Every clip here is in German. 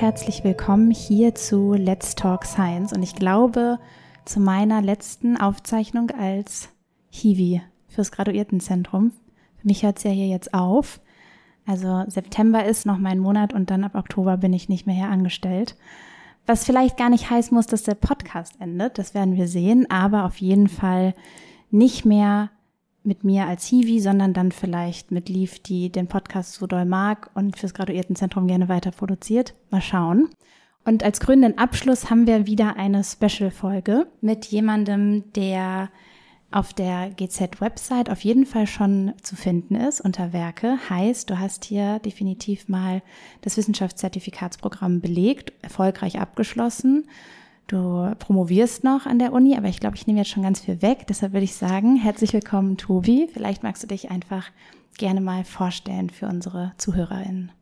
herzlich willkommen hier zu Let's Talk Science. Und ich glaube, zu meiner letzten Aufzeichnung als Hiwi fürs Graduiertenzentrum. Für mich hört es ja hier jetzt auf. Also September ist noch mein Monat und dann ab Oktober bin ich nicht mehr hier angestellt. Was vielleicht gar nicht heißen muss, dass der Podcast endet, das werden wir sehen, aber auf jeden Fall nicht mehr mit mir als Hiwi, sondern dann vielleicht mit Lief, die den Podcast so doll mag und fürs Graduiertenzentrum gerne weiter produziert. Mal schauen. Und als grünen Abschluss haben wir wieder eine Special-Folge mit jemandem, der auf der GZ-Website auf jeden Fall schon zu finden ist unter Werke. Heißt, du hast hier definitiv mal das Wissenschaftszertifikatsprogramm belegt, erfolgreich abgeschlossen Du promovierst noch an der Uni, aber ich glaube, ich nehme jetzt schon ganz viel weg. Deshalb würde ich sagen, herzlich willkommen, Tobi. Vielleicht magst du dich einfach gerne mal vorstellen für unsere ZuhörerInnen.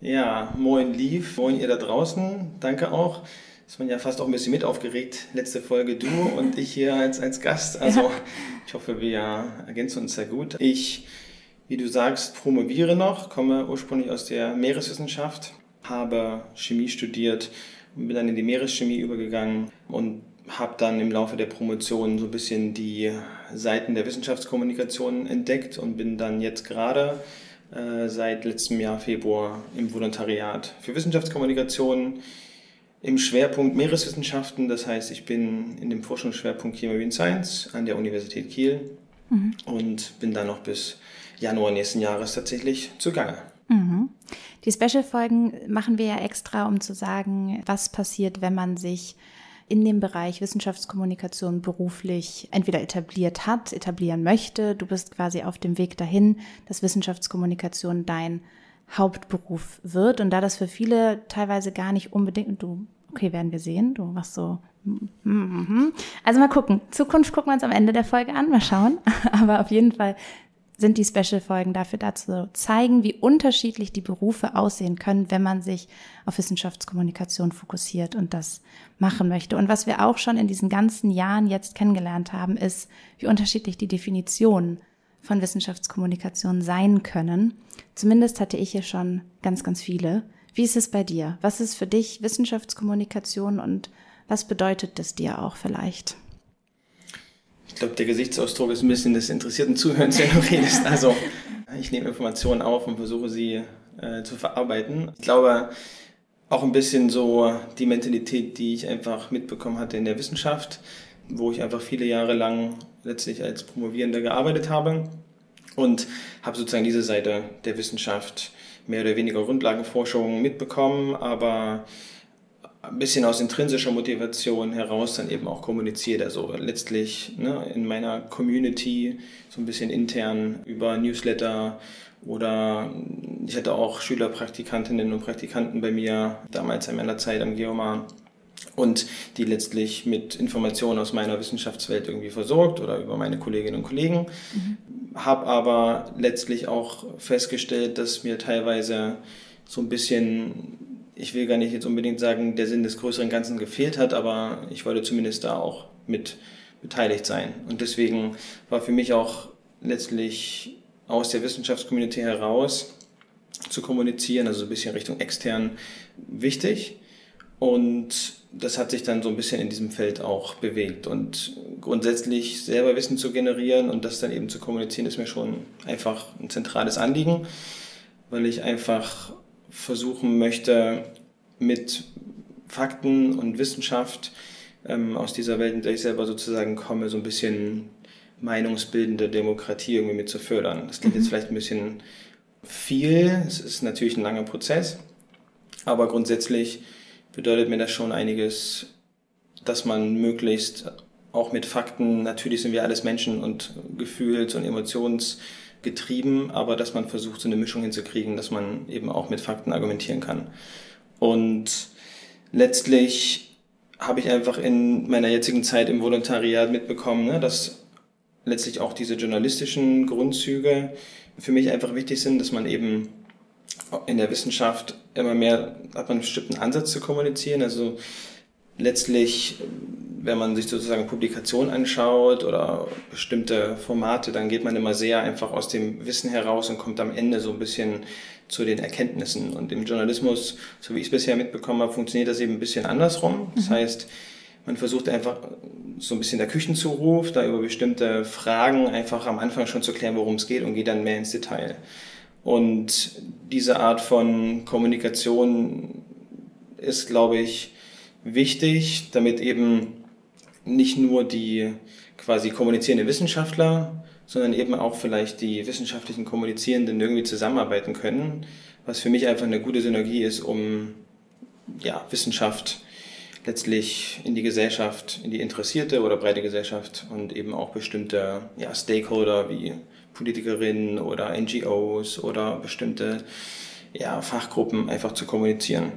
Ja, moin Lief, moin ihr da draußen. Danke auch. Ist man ja fast auch ein bisschen mit aufgeregt. Letzte Folge du und ich hier als, als Gast. Also ja. ich hoffe, wir ergänzen uns sehr gut. Ich, wie du sagst, promoviere noch, komme ursprünglich aus der Meereswissenschaft, habe Chemie studiert bin dann in die Meereschemie übergegangen und habe dann im Laufe der Promotion so ein bisschen die Seiten der Wissenschaftskommunikation entdeckt und bin dann jetzt gerade äh, seit letztem Jahr Februar im Volontariat für Wissenschaftskommunikation im Schwerpunkt Meereswissenschaften. Das heißt, ich bin in dem Forschungsschwerpunkt Chemie Marine Science an der Universität Kiel mhm. und bin dann noch bis Januar nächsten Jahres tatsächlich zugange. Mhm. Die Special-Folgen machen wir ja extra, um zu sagen, was passiert, wenn man sich in dem Bereich Wissenschaftskommunikation beruflich entweder etabliert hat, etablieren möchte. Du bist quasi auf dem Weg dahin, dass Wissenschaftskommunikation dein Hauptberuf wird. Und da das für viele teilweise gar nicht unbedingt, du, okay, werden wir sehen, du machst so, mhm. also mal gucken. Zukunft gucken wir uns am Ende der Folge an, mal schauen. Aber auf jeden Fall sind die Special-Folgen dafür dazu zeigen, wie unterschiedlich die Berufe aussehen können, wenn man sich auf Wissenschaftskommunikation fokussiert und das machen möchte. Und was wir auch schon in diesen ganzen Jahren jetzt kennengelernt haben, ist, wie unterschiedlich die Definitionen von Wissenschaftskommunikation sein können. Zumindest hatte ich hier schon ganz, ganz viele. Wie ist es bei dir? Was ist für dich Wissenschaftskommunikation und was bedeutet es dir auch vielleicht? Ich glaube, der Gesichtsausdruck ist ein bisschen des interessierten Zuhörens, wenn du redest. Also, ich nehme Informationen auf und versuche sie äh, zu verarbeiten. Ich glaube, auch ein bisschen so die Mentalität, die ich einfach mitbekommen hatte in der Wissenschaft, wo ich einfach viele Jahre lang letztlich als Promovierender gearbeitet habe und habe sozusagen diese Seite der Wissenschaft mehr oder weniger Grundlagenforschung mitbekommen, aber ein bisschen aus intrinsischer Motivation heraus dann eben auch kommuniziert. Also letztlich ne, in meiner Community so ein bisschen intern über Newsletter oder ich hatte auch Schülerpraktikantinnen und Praktikanten bei mir damals in meiner Zeit am Geomar und die letztlich mit Informationen aus meiner Wissenschaftswelt irgendwie versorgt oder über meine Kolleginnen und Kollegen. Mhm. Habe aber letztlich auch festgestellt, dass mir teilweise so ein bisschen ich will gar nicht jetzt unbedingt sagen, der Sinn des größeren Ganzen gefehlt hat, aber ich wollte zumindest da auch mit beteiligt sein. Und deswegen war für mich auch letztlich aus der Wissenschaftscommunity heraus zu kommunizieren, also ein bisschen Richtung extern wichtig. Und das hat sich dann so ein bisschen in diesem Feld auch bewegt. Und grundsätzlich selber Wissen zu generieren und das dann eben zu kommunizieren, ist mir schon einfach ein zentrales Anliegen, weil ich einfach versuchen möchte, mit Fakten und Wissenschaft ähm, aus dieser Welt, in der ich selber sozusagen komme, so ein bisschen meinungsbildende Demokratie irgendwie mit zu fördern. Das klingt mhm. jetzt vielleicht ein bisschen viel, es ist natürlich ein langer Prozess, aber grundsätzlich bedeutet mir das schon einiges, dass man möglichst auch mit Fakten, natürlich sind wir alles Menschen und gefühls- und emotions- getrieben, aber dass man versucht, so eine Mischung hinzukriegen, dass man eben auch mit Fakten argumentieren kann. Und letztlich habe ich einfach in meiner jetzigen Zeit im Volontariat mitbekommen, ne, dass letztlich auch diese journalistischen Grundzüge für mich einfach wichtig sind, dass man eben in der Wissenschaft immer mehr hat man einen bestimmten Ansatz zu kommunizieren. Also letztlich wenn man sich sozusagen Publikationen anschaut oder bestimmte Formate, dann geht man immer sehr einfach aus dem Wissen heraus und kommt am Ende so ein bisschen zu den Erkenntnissen. Und im Journalismus, so wie ich es bisher mitbekommen habe, funktioniert das eben ein bisschen andersrum. Das mhm. heißt, man versucht einfach so ein bisschen der Küchenzuruf, da über bestimmte Fragen einfach am Anfang schon zu klären, worum es geht und geht dann mehr ins Detail. Und diese Art von Kommunikation ist, glaube ich, wichtig, damit eben nicht nur die quasi kommunizierenden Wissenschaftler, sondern eben auch vielleicht die wissenschaftlichen Kommunizierenden irgendwie zusammenarbeiten können, was für mich einfach eine gute Synergie ist, um ja, Wissenschaft letztlich in die Gesellschaft, in die interessierte oder breite Gesellschaft und eben auch bestimmte ja, Stakeholder wie Politikerinnen oder NGOs oder bestimmte ja, Fachgruppen einfach zu kommunizieren.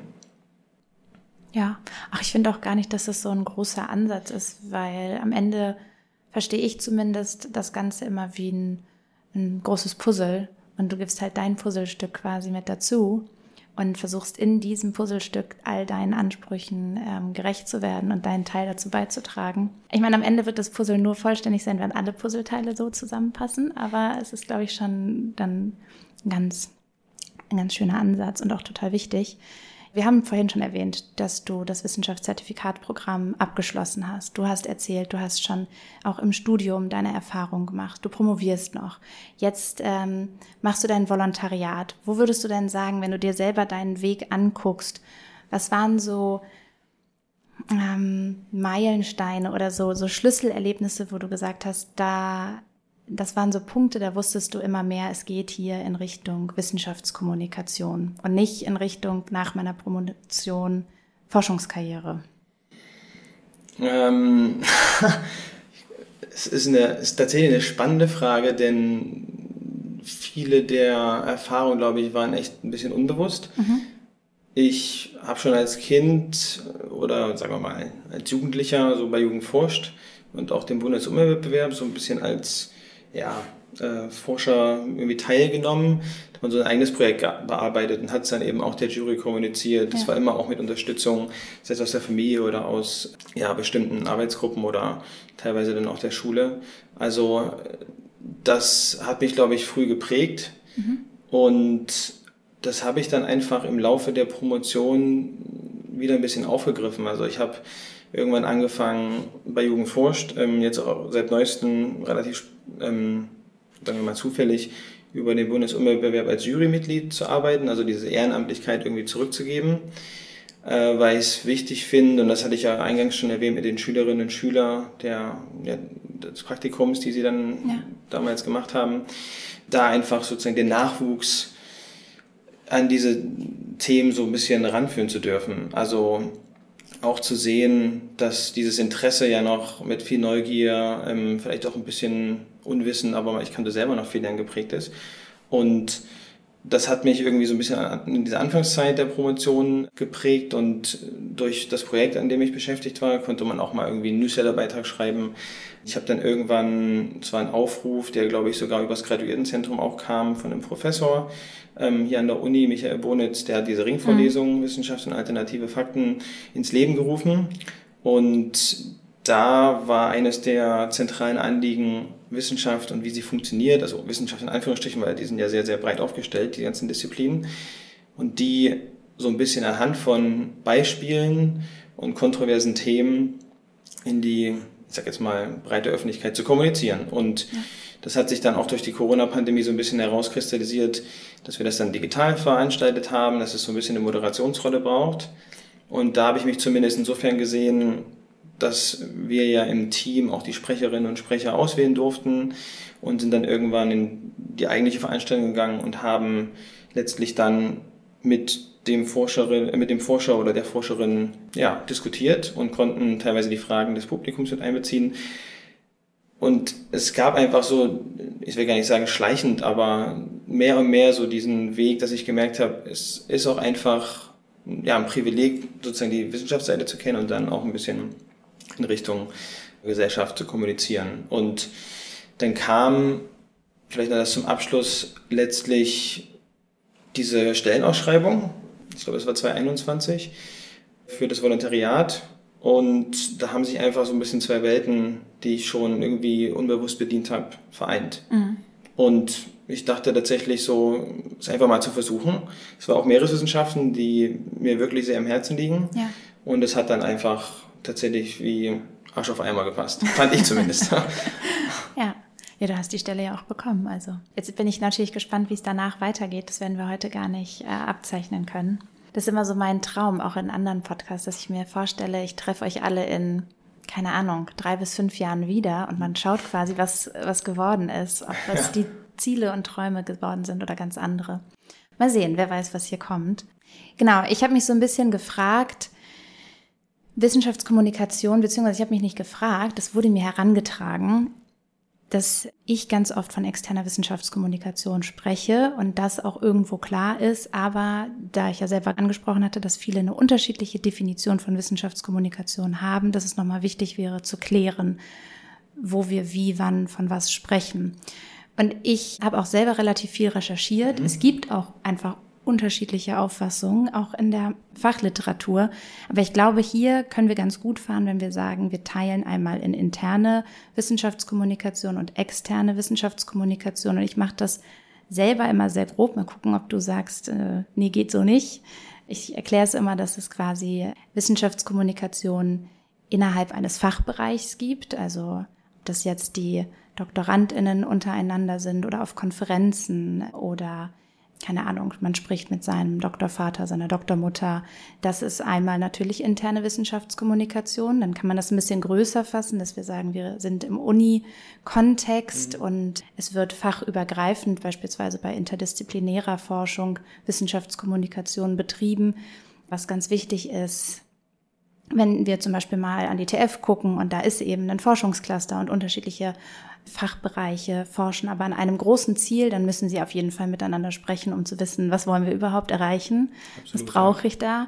Ja, ach, ich finde auch gar nicht, dass das so ein großer Ansatz ist, weil am Ende verstehe ich zumindest das Ganze immer wie ein, ein großes Puzzle und du gibst halt dein Puzzlestück quasi mit dazu und versuchst in diesem Puzzlestück all deinen Ansprüchen ähm, gerecht zu werden und deinen Teil dazu beizutragen. Ich meine, am Ende wird das Puzzle nur vollständig sein, wenn alle Puzzleteile so zusammenpassen, aber es ist, glaube ich, schon dann ein ganz, ein ganz schöner Ansatz und auch total wichtig. Wir haben vorhin schon erwähnt, dass du das Wissenschaftszertifikatprogramm abgeschlossen hast. Du hast erzählt, du hast schon auch im Studium deine Erfahrung gemacht. Du promovierst noch. Jetzt ähm, machst du dein Volontariat. Wo würdest du denn sagen, wenn du dir selber deinen Weg anguckst, was waren so ähm, Meilensteine oder so, so Schlüsselerlebnisse, wo du gesagt hast, da das waren so Punkte, da wusstest du immer mehr, es geht hier in Richtung Wissenschaftskommunikation und nicht in Richtung nach meiner Promotion Forschungskarriere. Ähm, es ist, eine, ist tatsächlich eine spannende Frage, denn viele der Erfahrungen, glaube ich, waren echt ein bisschen unbewusst. Mhm. Ich habe schon als Kind oder sagen wir mal als Jugendlicher so bei Jugend forscht und auch den Bundesumweltwettbewerb so ein bisschen als ja, äh, Forscher irgendwie teilgenommen, hat man so ein eigenes Projekt bearbeitet und hat es dann eben auch der Jury kommuniziert. Das ja. war immer auch mit Unterstützung, sei es aus der Familie oder aus ja, bestimmten Arbeitsgruppen oder teilweise dann auch der Schule. Also das hat mich, glaube ich, früh geprägt mhm. und das habe ich dann einfach im Laufe der Promotion wieder ein bisschen aufgegriffen. Also ich habe irgendwann angefangen bei Jugend forscht, ähm, jetzt auch seit neuestem relativ, ähm, sagen wir mal zufällig, über den Bundesumweltbewerb als Jurymitglied zu arbeiten, also diese Ehrenamtlichkeit irgendwie zurückzugeben, äh, weil ich es wichtig finde, und das hatte ich ja eingangs schon erwähnt mit den Schülerinnen und Schülern der, ja, des Praktikums, die sie dann ja. damals gemacht haben, da einfach sozusagen den Nachwuchs an diese Themen so ein bisschen ranführen zu dürfen. Also auch zu sehen, dass dieses Interesse ja noch mit viel Neugier, ähm, vielleicht auch ein bisschen Unwissen, aber ich kannte selber noch viel geprägt ist. Und das hat mich irgendwie so ein bisschen in dieser Anfangszeit der Promotion geprägt und durch das Projekt, an dem ich beschäftigt war, konnte man auch mal irgendwie einen Newsletter-Beitrag schreiben. Ich habe dann irgendwann, zwar einen Aufruf, der glaube ich sogar übers Graduiertenzentrum auch kam, von einem Professor, ähm, hier an der Uni, Michael Bonitz, der hat diese Ringvorlesung mhm. Wissenschaft und alternative Fakten ins Leben gerufen. Und da war eines der zentralen Anliegen Wissenschaft und wie sie funktioniert, also Wissenschaft in Anführungsstrichen, weil die sind ja sehr, sehr breit aufgestellt, die ganzen Disziplinen. Und die so ein bisschen anhand von Beispielen und kontroversen Themen in die, ich sag jetzt mal, breite Öffentlichkeit zu kommunizieren. Und ja. Das hat sich dann auch durch die Corona-Pandemie so ein bisschen herauskristallisiert, dass wir das dann digital veranstaltet haben, dass es so ein bisschen eine Moderationsrolle braucht. Und da habe ich mich zumindest insofern gesehen, dass wir ja im Team auch die Sprecherinnen und Sprecher auswählen durften und sind dann irgendwann in die eigentliche Veranstaltung gegangen und haben letztlich dann mit dem Forscherin, mit dem Forscher oder der Forscherin ja, diskutiert und konnten teilweise die Fragen des Publikums mit einbeziehen. Und es gab einfach so, ich will gar nicht sagen schleichend, aber mehr und mehr so diesen Weg, dass ich gemerkt habe, es ist auch einfach ja, ein Privileg, sozusagen die Wissenschaftsseite zu kennen und dann auch ein bisschen in Richtung Gesellschaft zu kommunizieren. Und dann kam vielleicht noch das zum Abschluss letztlich diese Stellenausschreibung, ich glaube es war 2021, für das Volontariat Und da haben sich einfach so ein bisschen zwei Welten, die ich schon irgendwie unbewusst bedient habe, vereint. Mhm. Und ich dachte tatsächlich so, es einfach mal zu versuchen. Es war auch Meereswissenschaften, die mir wirklich sehr am Herzen liegen. Ja. Und es hat dann einfach tatsächlich wie Arsch auf Eimer gepasst. Fand ich zumindest. ja. Ja, du hast die Stelle ja auch bekommen. Also jetzt bin ich natürlich gespannt, wie es danach weitergeht. Das werden wir heute gar nicht äh, abzeichnen können. Das ist immer so mein Traum, auch in anderen Podcasts, dass ich mir vorstelle, ich treffe euch alle in, keine Ahnung, drei bis fünf Jahren wieder und man schaut quasi, was, was geworden ist, ob was ja. die Ziele und Träume geworden sind oder ganz andere. Mal sehen, wer weiß, was hier kommt. Genau, ich habe mich so ein bisschen gefragt, Wissenschaftskommunikation, beziehungsweise ich habe mich nicht gefragt, das wurde mir herangetragen dass ich ganz oft von externer Wissenschaftskommunikation spreche und das auch irgendwo klar ist. Aber da ich ja selber angesprochen hatte, dass viele eine unterschiedliche Definition von Wissenschaftskommunikation haben, dass es nochmal wichtig wäre zu klären, wo wir wie, wann, von was sprechen. Und ich habe auch selber relativ viel recherchiert. Mhm. Es gibt auch einfach unterschiedliche Auffassungen, auch in der Fachliteratur. Aber ich glaube, hier können wir ganz gut fahren, wenn wir sagen, wir teilen einmal in interne Wissenschaftskommunikation und externe Wissenschaftskommunikation. Und ich mache das selber immer sehr grob. Mal gucken, ob du sagst, äh, nee, geht so nicht. Ich erkläre es immer, dass es quasi Wissenschaftskommunikation innerhalb eines Fachbereichs gibt. Also, ob das jetzt die DoktorandInnen untereinander sind oder auf Konferenzen oder keine Ahnung, man spricht mit seinem Doktorvater, seiner Doktormutter. Das ist einmal natürlich interne Wissenschaftskommunikation. Dann kann man das ein bisschen größer fassen, dass wir sagen, wir sind im Uni-Kontext mhm. und es wird fachübergreifend, beispielsweise bei interdisziplinärer Forschung, Wissenschaftskommunikation betrieben. Was ganz wichtig ist, wenn wir zum Beispiel mal an die TF gucken und da ist eben ein Forschungscluster und unterschiedliche Fachbereiche forschen, aber an einem großen Ziel, dann müssen sie auf jeden Fall miteinander sprechen, um zu wissen, was wollen wir überhaupt erreichen, Absolut, was brauche ich da.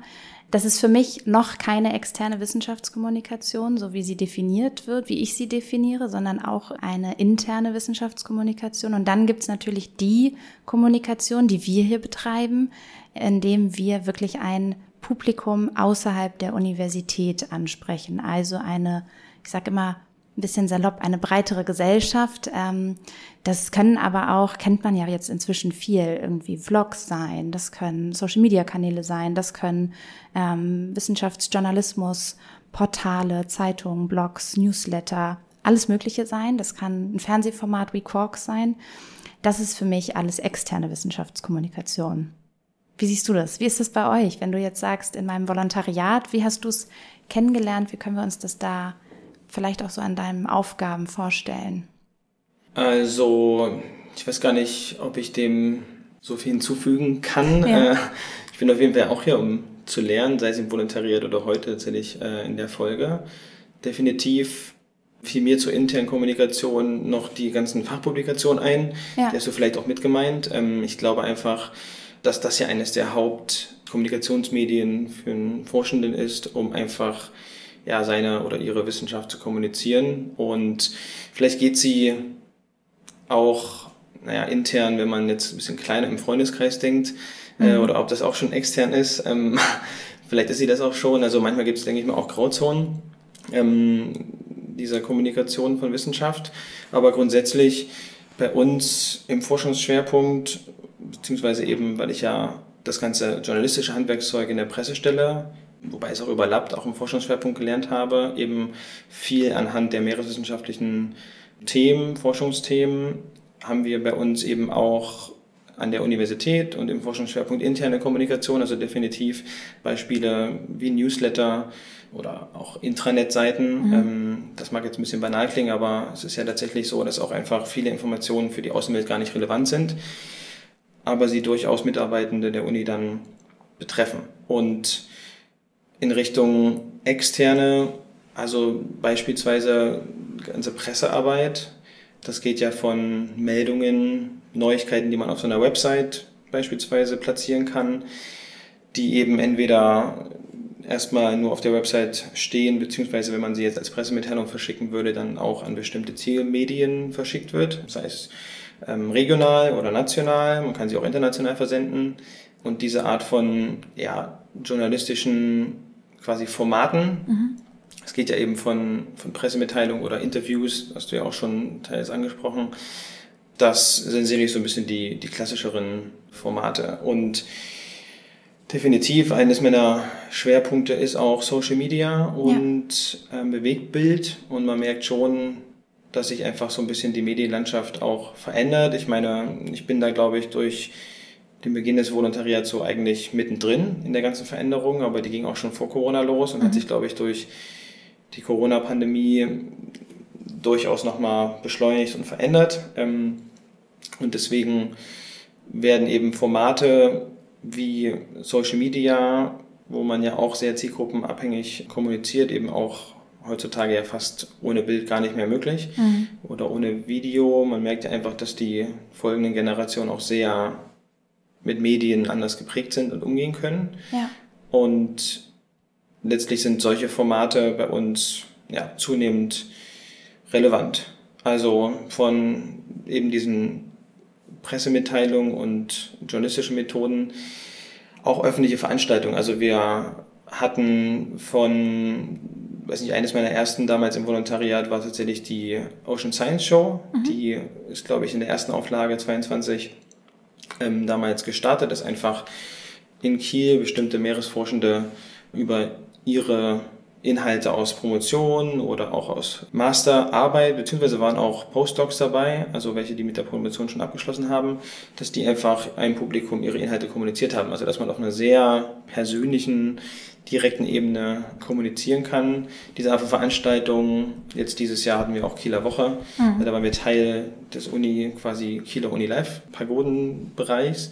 Das ist für mich noch keine externe Wissenschaftskommunikation, so wie sie definiert wird, wie ich sie definiere, sondern auch eine interne Wissenschaftskommunikation. Und dann gibt es natürlich die Kommunikation, die wir hier betreiben, indem wir wirklich ein Publikum außerhalb der Universität ansprechen. Also eine, ich sage immer, ein bisschen salopp eine breitere Gesellschaft. Ähm, das können aber auch, kennt man ja jetzt inzwischen viel, irgendwie Vlogs sein, das können Social-Media-Kanäle sein, das können ähm, Wissenschaftsjournalismus, Portale, Zeitungen, Blogs, Newsletter, alles Mögliche sein. Das kann ein Fernsehformat wie Quark sein. Das ist für mich alles externe Wissenschaftskommunikation. Wie siehst du das? Wie ist das bei euch, wenn du jetzt sagst, in meinem Volontariat, wie hast du es kennengelernt? Wie können wir uns das da vielleicht auch so an deinen Aufgaben vorstellen? Also, ich weiß gar nicht, ob ich dem so viel hinzufügen kann. Ja. Äh, ich bin auf jeden Fall auch hier, um zu lernen, sei es im Volontariat oder heute tatsächlich äh, in der Folge. Definitiv fiel mir zur internen Kommunikation noch die ganzen Fachpublikationen ein. Ja. Die hast du vielleicht auch mitgemeint. Ähm, ich glaube einfach, dass das ja eines der Hauptkommunikationsmedien für einen Forschenden ist, um einfach ja, seine oder ihre Wissenschaft zu kommunizieren. Und vielleicht geht sie auch naja, intern, wenn man jetzt ein bisschen kleiner im Freundeskreis denkt, äh, mhm. äh, oder ob das auch schon extern ist. Ähm, vielleicht ist sie das auch schon. Also manchmal gibt es, denke ich mal, auch Grauzonen ähm, dieser Kommunikation von Wissenschaft. Aber grundsätzlich bei uns im Forschungsschwerpunkt, beziehungsweise eben, weil ich ja das ganze journalistische Handwerkszeug in der Presse stelle, wobei es auch überlappt, auch im Forschungsschwerpunkt gelernt habe, eben viel anhand der meereswissenschaftlichen Themen, Forschungsthemen, haben wir bei uns eben auch an der Universität und im Forschungsschwerpunkt interne Kommunikation, also definitiv Beispiele wie Newsletter oder auch Intranet-Seiten. Mhm. Ähm, das mag jetzt ein bisschen banal klingen, aber es ist ja tatsächlich so, dass auch einfach viele Informationen für die Außenwelt gar nicht relevant sind, aber sie durchaus Mitarbeitende der Uni dann betreffen. Und in Richtung externe, also beispielsweise ganze Pressearbeit. Das geht ja von Meldungen, Neuigkeiten, die man auf so einer Website beispielsweise platzieren kann, die eben entweder erstmal nur auf der Website stehen, beziehungsweise wenn man sie jetzt als Pressemitteilung verschicken würde, dann auch an bestimmte Zielmedien verschickt wird, sei es ähm, regional oder national, man kann sie auch international versenden. Und diese Art von ja, journalistischen quasi Formaten, mhm. Es geht ja eben von, von Pressemitteilungen oder Interviews, hast du ja auch schon teils angesprochen. Das sind sicherlich so ein bisschen die, die klassischeren Formate. Und definitiv eines meiner Schwerpunkte ist auch Social Media und ja. ähm, Bewegtbild. Und man merkt schon, dass sich einfach so ein bisschen die Medienlandschaft auch verändert. Ich meine, ich bin da, glaube ich, durch den Beginn des Volontariats so eigentlich mittendrin in der ganzen Veränderung, aber die ging auch schon vor Corona los und mhm. hat sich, glaube ich, durch die Corona-Pandemie durchaus nochmal beschleunigt und verändert. Ähm, und deswegen werden eben Formate wie Social Media, wo man ja auch sehr zielgruppenabhängig kommuniziert, eben auch heutzutage ja fast ohne Bild gar nicht mehr möglich mhm. oder ohne Video. Man merkt ja einfach, dass die folgenden Generationen auch sehr mit Medien anders geprägt sind und umgehen können. Ja. Und letztlich sind solche Formate bei uns ja, zunehmend relevant. Also von eben diesen Pressemitteilungen und journalistischen Methoden auch öffentliche Veranstaltungen. Also wir hatten von, weiß nicht, eines meiner ersten damals im Volontariat war tatsächlich die Ocean Science Show. Mhm. Die ist, glaube ich, in der ersten Auflage 22 ähm, damals gestartet, ist einfach in Kiel bestimmte Meeresforschende über ihre Inhalte aus Promotion oder auch aus Masterarbeit, beziehungsweise waren auch Postdocs dabei, also welche, die mit der Promotion schon abgeschlossen haben, dass die einfach einem Publikum ihre Inhalte kommuniziert haben. Also dass man auf einer sehr persönlichen, direkten Ebene kommunizieren kann. Diese Art von Veranstaltungen, jetzt dieses Jahr hatten wir auch Kieler Woche, mhm. da waren wir Teil des Uni, quasi Kieler Uni Live Pagodenbereichs.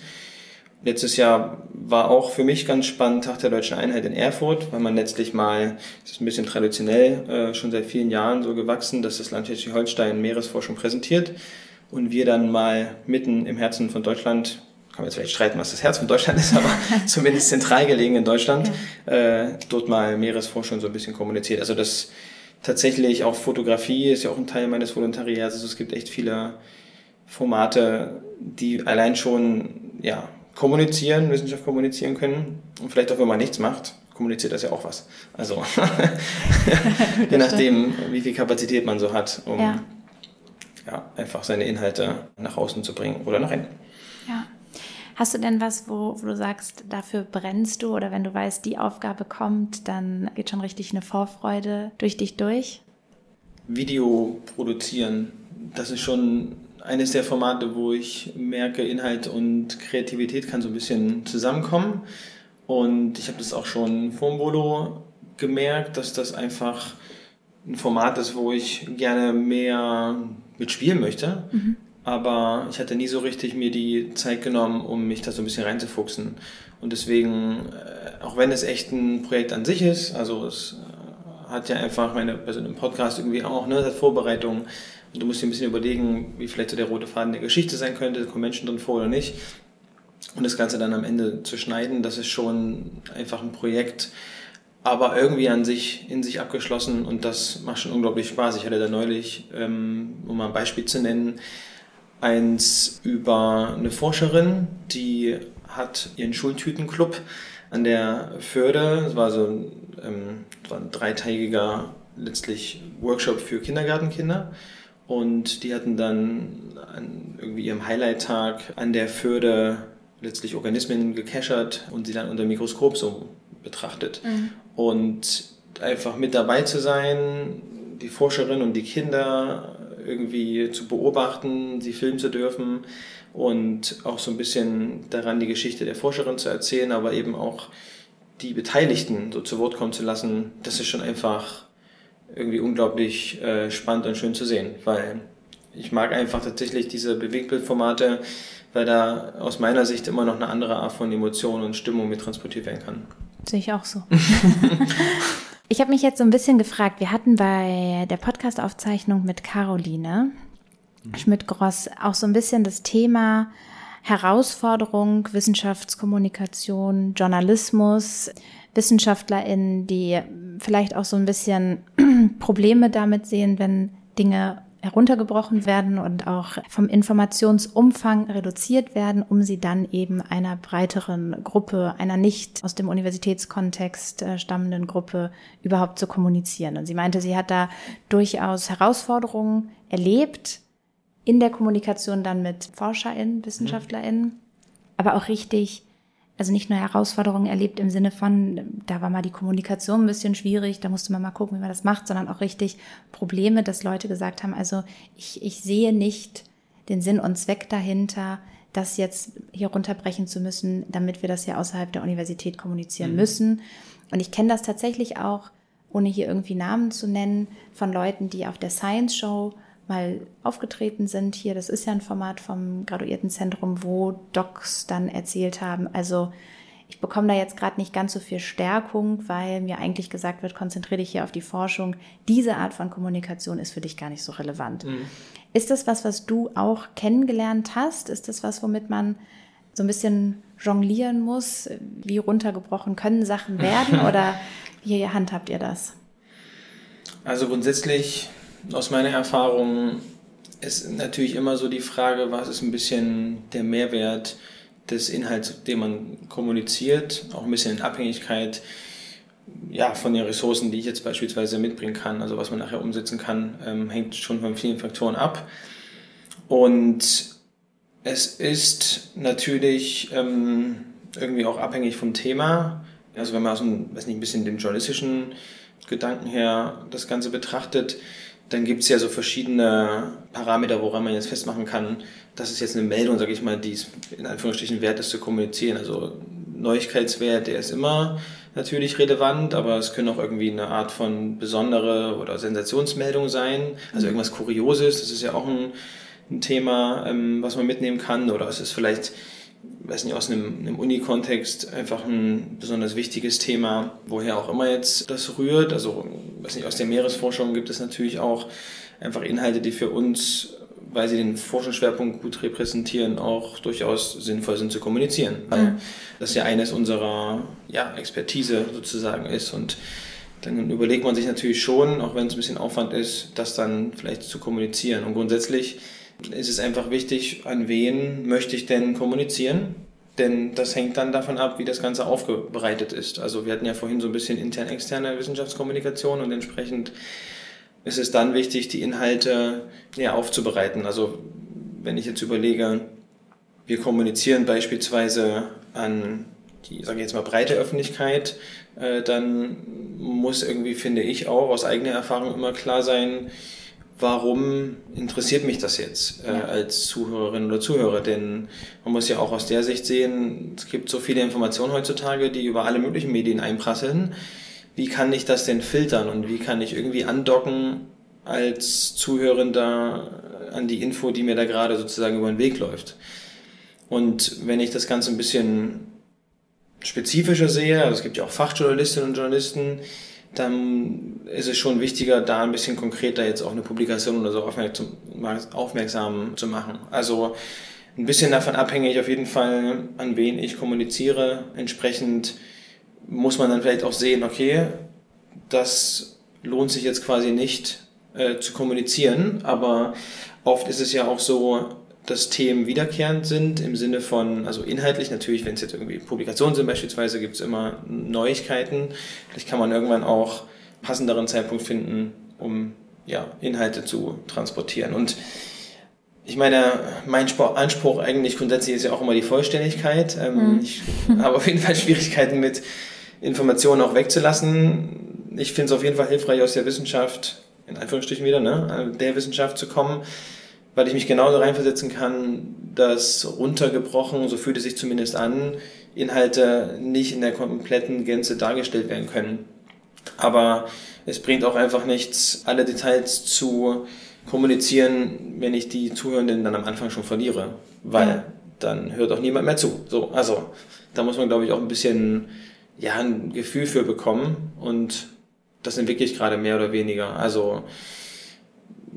Letztes Jahr war auch für mich ganz spannend Tag der Deutschen Einheit in Erfurt, weil man letztlich mal, es ist ein bisschen traditionell, äh, schon seit vielen Jahren so gewachsen, dass das Land Schleswig-Holstein Meeresforschung präsentiert und wir dann mal mitten im Herzen von Deutschland kann man jetzt vielleicht streiten, was das Herz von Deutschland ist, aber zumindest zentral gelegen in Deutschland, ja. äh, dort mal Meeresforschung so ein bisschen kommuniziert. Also das tatsächlich auch Fotografie ist ja auch ein Teil meines Volontariats. Also es gibt echt viele Formate, die allein schon ja kommunizieren, Wissenschaft kommunizieren können. Und vielleicht auch, wenn man nichts macht, kommuniziert das ja auch was. Also je nachdem, wie viel Kapazität man so hat, um ja. ja. einfach seine Inhalte nach außen zu bringen oder nach innen. Ja. Hast du denn was, wo, wo du sagst, dafür brennst du oder wenn du weißt, die Aufgabe kommt, dann geht schon richtig eine Vorfreude durch dich durch? Video produzieren, das ist schon eines der Formate, wo ich merke, Inhalt und Kreativität kann so ein bisschen zusammenkommen. Und ich habe das auch schon vor dem Volo gemerkt, dass das einfach ein Format ist, wo ich gerne mehr mitspielen möchte. Mhm aber ich hatte nie so richtig mir die Zeit genommen, um mich da so ein bisschen reinzufuchsen. Und deswegen, äh, auch wenn es echt ein Projekt an sich ist, also es äh, hat ja einfach meine Person im Podcast irgendwie auch, ne, Vorbereitung. Du musst dir ein bisschen überlegen, wie vielleicht so der rote Faden der Geschichte sein könnte, kommen Menschen drin vor oder nicht. Und das Ganze dann am Ende zu schneiden, das ist schon einfach ein Projekt, aber irgendwie an sich, in sich abgeschlossen und das macht schon unglaublich Spaß. Ich hatte da neulich, ähm, um mal ein Beispiel zu nennen, eins über eine Forscherin, die hat ihren Schultütenclub an der Förde. Es war so ein, ähm, war ein dreitägiger letztlich Workshop für Kindergartenkinder. Und die hatten dann an irgendwie ihrem Highlight-Tag an der Förde letztlich Organismen gekeschert und sie dann unter dem Mikroskop so betrachtet. Mhm. Und einfach mit dabei zu sein, die Forscherin und die Kinder irgendwie zu beobachten, sie filmen zu dürfen und auch so ein bisschen daran die Geschichte der Forscherin zu erzählen, aber eben auch die Beteiligten so zu Wort kommen zu lassen, das ist schon einfach irgendwie unglaublich äh, spannend und schön zu sehen, weil ich mag einfach tatsächlich diese Bewegtbildformate, weil da aus meiner Sicht immer noch eine andere Art von Emotion und Stimmung mit transportiert werden kann. Sehe ich auch so. Ich habe mich jetzt so ein bisschen gefragt, wir hatten bei der Podcast-Aufzeichnung mit Caroline mhm. Schmidt-Gross auch so ein bisschen das Thema Herausforderung, Wissenschaftskommunikation, Journalismus, WissenschaftlerInnen, die vielleicht auch so ein bisschen Probleme damit sehen, wenn Dinge heruntergebrochen werden und auch vom Informationsumfang reduziert werden, um sie dann eben einer breiteren Gruppe, einer nicht aus dem Universitätskontext äh, stammenden Gruppe überhaupt zu kommunizieren. Und sie meinte, sie hat da durchaus Herausforderungen erlebt in der Kommunikation dann mit ForscherInnen, WissenschaftlerInnen, aber auch richtig also nicht nur Herausforderungen erlebt im Sinne von, da war mal die Kommunikation ein bisschen schwierig, da musste man mal gucken, wie man das macht, sondern auch richtig Probleme, dass Leute gesagt haben, also ich, ich sehe nicht den Sinn und Zweck dahinter, das jetzt hier runterbrechen zu müssen, damit wir das ja außerhalb der Universität kommunizieren mhm. müssen. Und ich kenne das tatsächlich auch, ohne hier irgendwie Namen zu nennen, von Leuten, die auf der Science Show mal aufgetreten sind hier. Das ist ja ein Format vom Graduiertenzentrum, wo Docs dann erzählt haben. Also ich bekomme da jetzt gerade nicht ganz so viel Stärkung, weil mir eigentlich gesagt wird, konzentriere dich hier auf die Forschung. Diese Art von Kommunikation ist für dich gar nicht so relevant. Mhm. Ist das was, was du auch kennengelernt hast? Ist das was, womit man so ein bisschen jonglieren muss? Wie runtergebrochen können Sachen werden? Oder wie handhabt ihr das? Also grundsätzlich aus meiner Erfahrung ist natürlich immer so die Frage, was ist ein bisschen der Mehrwert des Inhalts, den man kommuniziert, auch ein bisschen in Abhängigkeit ja, von den Ressourcen, die ich jetzt beispielsweise mitbringen kann, also was man nachher umsetzen kann, ähm, hängt schon von vielen Faktoren ab. Und es ist natürlich ähm, irgendwie auch abhängig vom Thema. Also wenn man aus einem, weiß nicht, ein bisschen dem journalistischen Gedanken her das Ganze betrachtet, dann gibt es ja so verschiedene Parameter, woran man jetzt festmachen kann, das ist jetzt eine Meldung, sage ich mal, die es in Anführungsstrichen wert ist zu kommunizieren. Also Neuigkeitswert, der ist immer natürlich relevant, aber es können auch irgendwie eine Art von besondere oder Sensationsmeldung sein. Also irgendwas Kurioses, das ist ja auch ein, ein Thema, ähm, was man mitnehmen kann. Oder es ist vielleicht weiß nicht, aus einem, einem Uni-Kontext einfach ein besonders wichtiges Thema, woher auch immer jetzt das rührt. Also, weiß nicht, aus der Meeresforschung gibt es natürlich auch einfach Inhalte, die für uns, weil sie den Forschungsschwerpunkt gut repräsentieren, auch durchaus sinnvoll sind zu kommunizieren. Weil mhm. das ja eines unserer ja, Expertise sozusagen ist und dann überlegt man sich natürlich schon, auch wenn es ein bisschen Aufwand ist, das dann vielleicht zu kommunizieren. Und grundsätzlich ist es einfach wichtig, an wen möchte ich denn kommunizieren? Denn das hängt dann davon ab, wie das Ganze aufbereitet ist. Also wir hatten ja vorhin so ein bisschen intern-externe Wissenschaftskommunikation und entsprechend ist es dann wichtig, die Inhalte ja, aufzubereiten. Also wenn ich jetzt überlege, wir kommunizieren beispielsweise an die, sage ich jetzt mal, breite Öffentlichkeit, äh, dann muss irgendwie, finde ich auch aus eigener Erfahrung immer klar sein, warum interessiert mich das jetzt äh, als Zuhörerin oder Zuhörer? Denn man muss ja auch aus der Sicht sehen, es gibt so viele Informationen heutzutage, die über alle möglichen Medien einprasseln. Wie kann ich das denn filtern und wie kann ich irgendwie andocken als Zuhörender an die Info, die mir da gerade sozusagen über den Weg läuft? Und wenn ich das Ganze ein bisschen spezifischer sehe, also es gibt ja auch Fachjournalistinnen und Journalisten, dann ist es schon wichtiger, da ein bisschen konkreter jetzt auch eine Publikation oder so aufmerksam zu machen. Also ein bisschen davon abhängig auf jeden Fall, an wen ich kommuniziere. Entsprechend muss man dann vielleicht auch sehen, okay, das lohnt sich jetzt quasi nicht äh, zu kommunizieren, aber oft ist es ja auch so, dass Themen wiederkehrend sind im Sinne von, also inhaltlich natürlich, wenn es jetzt irgendwie Publikationen sind beispielsweise, gibt es immer Neuigkeiten. Vielleicht kann man irgendwann auch passenderen Zeitpunkt finden, um ja, Inhalte zu transportieren. Und ich meine, mein Anspruch eigentlich grundsätzlich ist ja auch immer die Vollständigkeit. Ähm, mhm. Ich habe auf jeden Fall Schwierigkeiten mit Informationen auch wegzulassen. Ich finde es auf jeden Fall hilfreich aus der Wissenschaft, in Anführungsstrichen wieder, ne, der Wissenschaft zu kommen weil ich mich genauso reinversetzen kann, dass runtergebrochen, so fühlt es sich zumindest an, Inhalte nicht in der kompletten Gänze dargestellt werden können. Aber es bringt auch einfach nichts, alle Details zu kommunizieren, wenn ich die Zuhörenden dann am Anfang schon verliere, weil ja. dann hört auch niemand mehr zu. So, also da muss man, glaube ich, auch ein bisschen ja ein Gefühl für bekommen und das entwickle ich gerade mehr oder weniger. Also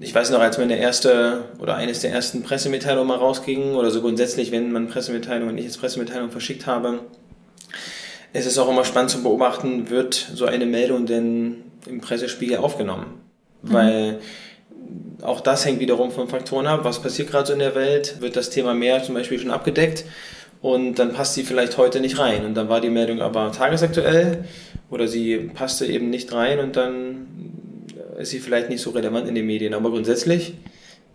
ich weiß noch, als meine erste oder eines der ersten Pressemitteilungen mal rausging oder so grundsätzlich, wenn man Pressemitteilungen, ich jetzt Pressemitteilungen verschickt habe, ist es auch immer spannend zu beobachten, wird so eine Meldung denn im Pressespiegel aufgenommen? Mhm. Weil auch das hängt wiederum von Faktoren ab. Was passiert gerade so in der Welt? Wird das Thema mehr zum Beispiel schon abgedeckt? Und dann passt sie vielleicht heute nicht rein. Und dann war die Meldung aber tagesaktuell oder sie passte eben nicht rein und dann ist sie vielleicht nicht so relevant in den Medien. Aber grundsätzlich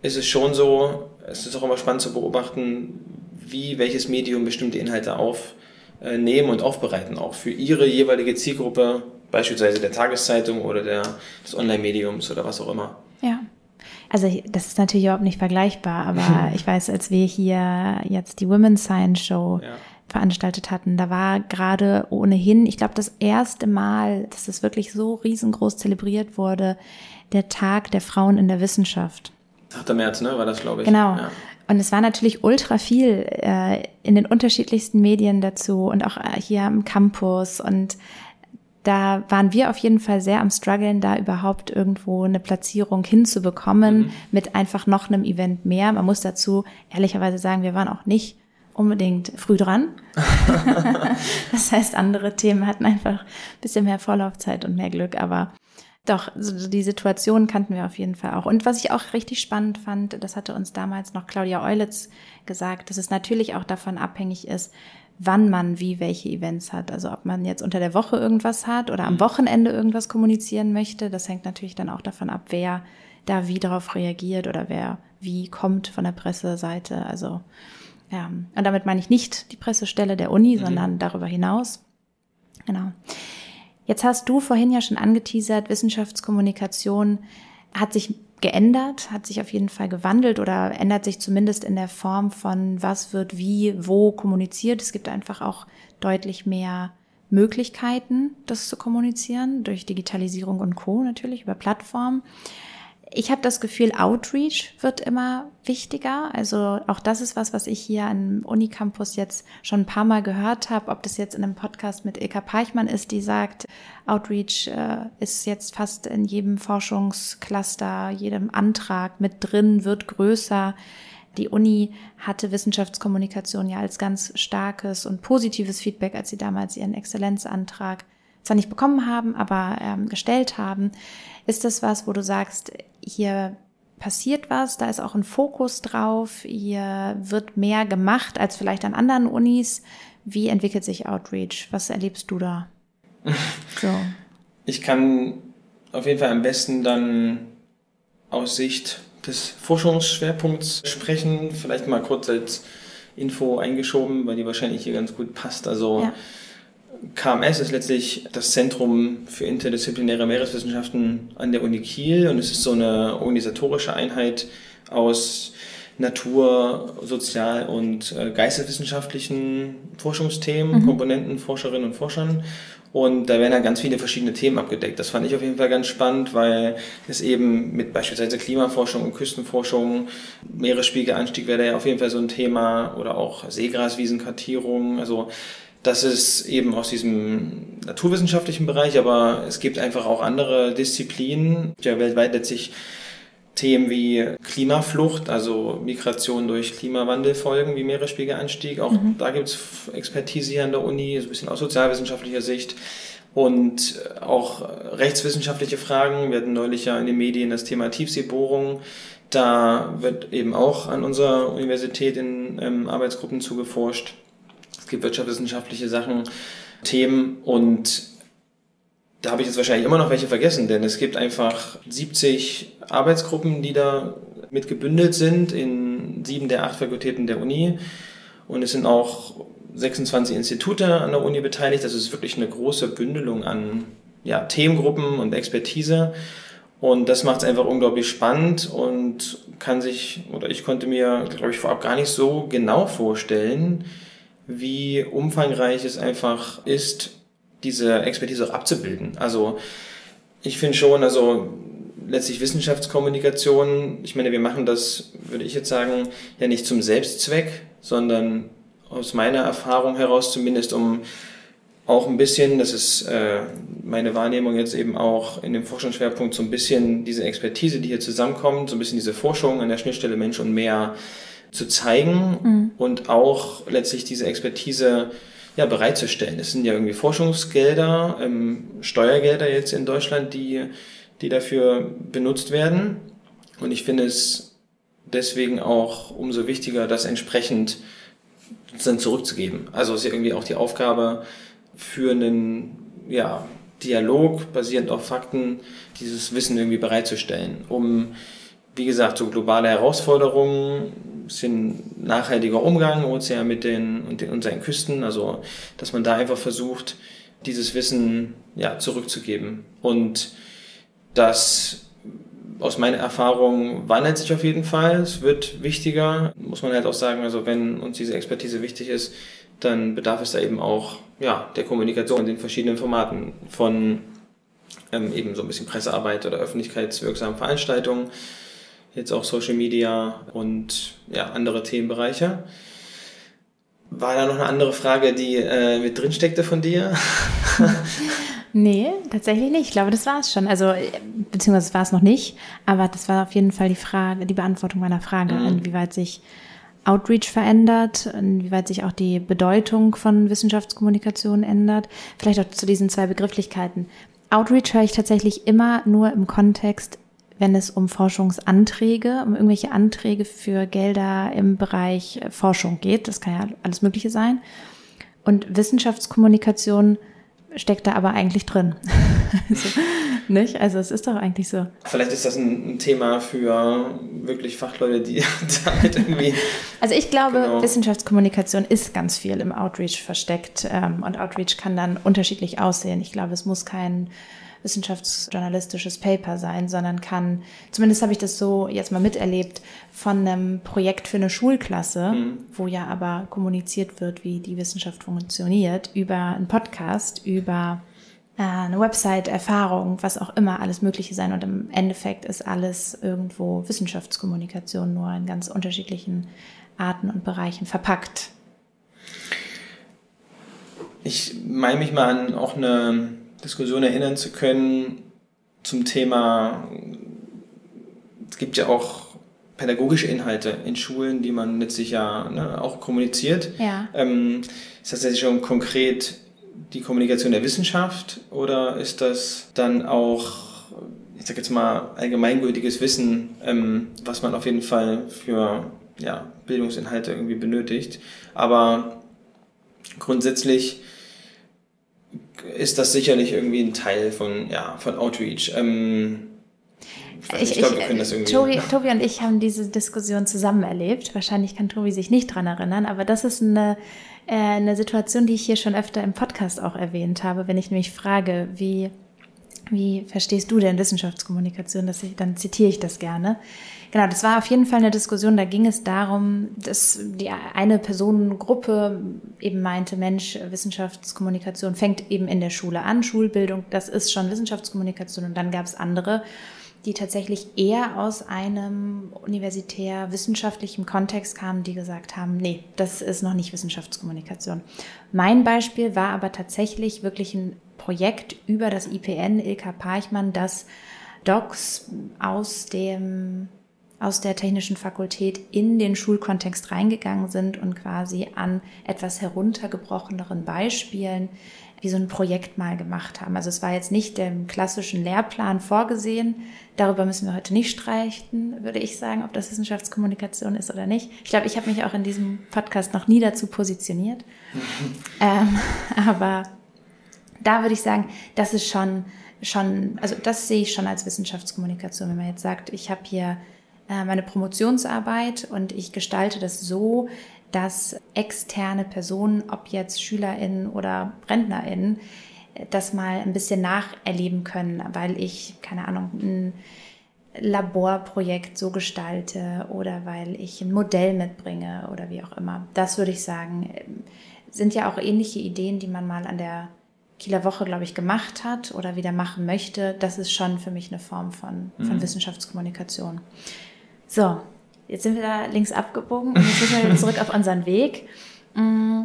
ist es schon so, es ist auch immer spannend zu beobachten, wie welches Medium bestimmte Inhalte aufnehmen und aufbereiten, auch für ihre jeweilige Zielgruppe, beispielsweise der Tageszeitung oder der, des Online-Mediums oder was auch immer. Ja. Also das ist natürlich überhaupt nicht vergleichbar, aber ich weiß, als wir hier jetzt die Women's Science Show ja. Veranstaltet hatten, da war gerade ohnehin, ich glaube, das erste Mal, dass das wirklich so riesengroß zelebriert wurde, der Tag der Frauen in der Wissenschaft. 8. März, ne, war das, glaube ich. Genau. Ja. Und es war natürlich ultra viel äh, in den unterschiedlichsten Medien dazu und auch äh, hier am Campus und da waren wir auf jeden Fall sehr am struggeln, da überhaupt irgendwo eine Platzierung hinzubekommen mhm. mit einfach noch einem Event mehr. Man muss dazu ehrlicherweise sagen, wir waren auch nicht unbedingt früh dran. das heißt, andere Themen hatten einfach ein bisschen mehr Vorlaufzeit und mehr Glück, aber doch, so die Situation kannten wir auf jeden Fall auch. Und was ich auch richtig spannend fand, das hatte uns damals noch Claudia Eulitz gesagt, dass es natürlich auch davon abhängig ist, wann man wie welche Events hat. Also ob man jetzt unter der Woche irgendwas hat oder am mhm. Wochenende irgendwas kommunizieren möchte, das hängt natürlich dann auch davon ab, wer da wie darauf reagiert oder wer wie kommt von der Presseseite. Also ja, und damit meine ich nicht die Pressestelle der Uni, mhm. sondern darüber hinaus. Genau. Jetzt hast du vorhin ja schon angeteasert, Wissenschaftskommunikation hat sich geändert, hat sich auf jeden Fall gewandelt oder ändert sich zumindest in der Form von was wird wie, wo kommuniziert. Es gibt einfach auch deutlich mehr Möglichkeiten, das zu kommunizieren, durch Digitalisierung und Co. natürlich, über Plattformen. Ich habe das Gefühl, Outreach wird immer wichtiger. Also auch das ist was, was ich hier am Unicampus jetzt schon ein paar Mal gehört habe. Ob das jetzt in einem Podcast mit Ilka Peichmann ist, die sagt, Outreach äh, ist jetzt fast in jedem Forschungscluster, jedem Antrag mit drin, wird größer. Die Uni hatte Wissenschaftskommunikation ja als ganz starkes und positives Feedback, als sie damals ihren Exzellenzantrag zwar nicht bekommen haben, aber ähm, gestellt haben. Ist das was, wo du sagst, hier passiert was, da ist auch ein Fokus drauf, hier wird mehr gemacht als vielleicht an anderen Unis. Wie entwickelt sich Outreach? Was erlebst du da? So. Ich kann auf jeden Fall am besten dann aus Sicht des Forschungsschwerpunkts sprechen. Vielleicht mal kurz als Info eingeschoben, weil die wahrscheinlich hier ganz gut passt. Also ja. KMS ist letztlich das Zentrum für interdisziplinäre Meereswissenschaften an der Uni Kiel und es ist so eine organisatorische Einheit aus Natur-, Sozial- und äh, geisteswissenschaftlichen Forschungsthemen, mhm. Komponenten, Forscherinnen und Forschern. Und da werden dann ganz viele verschiedene Themen abgedeckt. Das fand ich auf jeden Fall ganz spannend, weil es eben mit beispielsweise Klimaforschung und Küstenforschung, Meeresspiegelanstieg wäre da ja auf jeden Fall so ein Thema oder auch Seegraswiesenkartierung. Also das ist eben aus diesem naturwissenschaftlichen Bereich, aber es gibt einfach auch andere Disziplinen, ja weltweit letztlich Themen wie Klimaflucht, also Migration durch Klimawandelfolgen wie Meeresspiegelanstieg. Auch mhm. da gibt es Expertise hier an der Uni, so ein bisschen aus sozialwissenschaftlicher Sicht. Und auch rechtswissenschaftliche Fragen. Wir hatten neulich ja in den Medien das Thema Tiefseebohrung. Da wird eben auch an unserer Universität in ähm, Arbeitsgruppen zugeforscht gibt wirtschaftswissenschaftliche Sachen, Themen und da habe ich jetzt wahrscheinlich immer noch welche vergessen, denn es gibt einfach 70 Arbeitsgruppen, die da mit gebündelt sind in sieben der acht Fakultäten der Uni. Und es sind auch 26 Institute an der Uni beteiligt. Das ist wirklich eine große Bündelung an ja, Themengruppen und Expertise. Und das macht es einfach unglaublich spannend und kann sich, oder ich konnte mir, glaube ich, vorab gar nicht so genau vorstellen, wie umfangreich es einfach ist, diese Expertise auch abzubilden. Also ich finde schon, also letztlich Wissenschaftskommunikation, ich meine, wir machen das, würde ich jetzt sagen, ja nicht zum Selbstzweck, sondern aus meiner Erfahrung heraus zumindest, um auch ein bisschen, das ist äh, meine Wahrnehmung jetzt eben auch in dem Forschungsschwerpunkt, so ein bisschen diese Expertise, die hier zusammenkommt, so ein bisschen diese Forschung an der Schnittstelle Mensch und mehr zu zeigen mhm. und auch letztlich diese Expertise ja, bereitzustellen. Es sind ja irgendwie Forschungsgelder, ähm, Steuergelder jetzt in Deutschland, die, die dafür benutzt werden. Und ich finde es deswegen auch umso wichtiger, das entsprechend dann zurückzugeben. Also ist ja irgendwie auch die Aufgabe für einen ja, Dialog basierend auf Fakten, dieses Wissen irgendwie bereitzustellen, um, wie gesagt, so globale Herausforderungen, sind nachhaltiger Umgang, Ozean mit den und, den, und seinen Küsten, also dass man da einfach versucht, dieses Wissen ja, zurückzugeben. Und das aus meiner Erfahrung wandelt sich auf jeden Fall. Es wird wichtiger, muss man halt auch sagen. Also wenn uns diese Expertise wichtig ist, dann bedarf es da eben auch ja, der Kommunikation in den verschiedenen Formaten von ähm, eben so ein bisschen Pressearbeit oder öffentlichkeitswirksamen Veranstaltungen, jetzt auch Social Media und ja, andere Themenbereiche. War da noch eine andere Frage, die äh, mit drin steckte von dir? Nee, tatsächlich nicht. Ich glaube, das war es schon. Also, beziehungsweise war es noch nicht, aber das war auf jeden Fall die Frage, die Beantwortung meiner Frage, mhm. inwieweit sich Outreach verändert, inwieweit sich auch die Bedeutung von Wissenschaftskommunikation ändert. Vielleicht auch zu diesen zwei Begrifflichkeiten. Outreach höre ich tatsächlich immer nur im Kontext, wenn es um Forschungsanträge, um irgendwelche Anträge für Gelder im Bereich Forschung geht. Das kann ja alles Mögliche sein. Und Wissenschaftskommunikation steckt da aber eigentlich drin. also, nicht? Also es ist doch eigentlich so. Vielleicht ist das ein, Thema für wirklich Fachleute, die damit irgendwie. Also ich glaube, genau. Wissenschaftskommunikation ist ganz viel im Outreach versteckt ähm, und Outreach kann dann unterschiedlich aussehen. Ich glaube, es muss kein wissenschaftsjournalistisches Paper sein, sondern kann, zumindest habe ich das so jetzt mal miterlebt, von einem Projekt für eine Schulklasse, mhm. wo ja aber kommuniziert wird, wie die Wissenschaft funktioniert, über einen Podcast, über äh, eine Website, Erfahrung, was auch immer, alles Mögliche sein. Und im Endeffekt ist alles irgendwo Wissenschaftskommunikation, nur in ganz unterschiedlichen Arten und Bereichen verpackt. Ich meine mich mal an auch eine Diskussion erinnern zu können zum Thema, es gibt ja auch pädagogische Inhalte in Schulen, die man letztlich ja ne, auch kommuniziert. Ja. Ähm, ist das jetzt schon konkret die Kommunikation der Wissenschaft oder ist das dann auch, ich sag jetzt mal, allgemeingültiges Wissen, ähm, was man auf jeden Fall für ja, Bildungsinhalte irgendwie benötigt? Aber grundsätzlich ist das sicherlich irgendwie ein Teil von, ja, von Outreach. Ähm, ich, ich glaube, wir können das irgendwie. Tobi, Tobi und ich haben diese Diskussion zusammen erlebt. Wahrscheinlich kann Tobi sich nicht dran erinnern, aber das ist eine, äh, eine Situation, die ich hier schon öfter im Podcast auch erwähnt habe, wenn ich nämlich frage, wie, wie verstehst du denn Wissenschaftskommunikation? Das ich, dann zitiere ich das gerne. Genau, das war auf jeden Fall eine Diskussion, da ging es darum, dass die eine Personengruppe eben meinte, Mensch, Wissenschaftskommunikation fängt eben in der Schule an, Schulbildung, das ist schon Wissenschaftskommunikation und dann gab es andere, die tatsächlich eher aus einem universitär-wissenschaftlichen Kontext kamen, die gesagt haben, nee, das ist noch nicht Wissenschaftskommunikation. Mein Beispiel war aber tatsächlich wirklich ein Projekt über das IPN Ilka Parchmann, das Docs aus dem aus der technischen Fakultät in den Schulkontext reingegangen sind und quasi an etwas heruntergebrocheneren Beispielen wie so ein Projekt mal gemacht haben. Also es war jetzt nicht dem klassischen Lehrplan vorgesehen. Darüber müssen wir heute nicht streichen, würde ich sagen, ob das Wissenschaftskommunikation ist oder nicht. Ich glaube, ich habe mich auch in diesem Podcast noch nie dazu positioniert. ähm, aber da würde ich sagen, das ist schon, schon, also das sehe ich schon als Wissenschaftskommunikation, wenn man jetzt sagt, ich habe hier äh, meine Promotionsarbeit und ich gestalte das so, dass externe Personen, ob jetzt SchülerInnen oder RentnerInnen, das mal ein bisschen nacherleben können, weil ich, keine Ahnung, ein Laborprojekt so gestalte oder weil ich ein Modell mitbringe oder wie auch immer. Das würde ich sagen, sind ja auch ähnliche Ideen, die man mal an der Kieler Woche, glaube ich, gemacht hat oder wieder machen möchte. Das ist schon für mich eine Form von, von mhm. Wissenschaftskommunikation. So, jetzt sind wir da links abgebogen und jetzt müssen wir wieder zurück auf unseren Weg. Mm,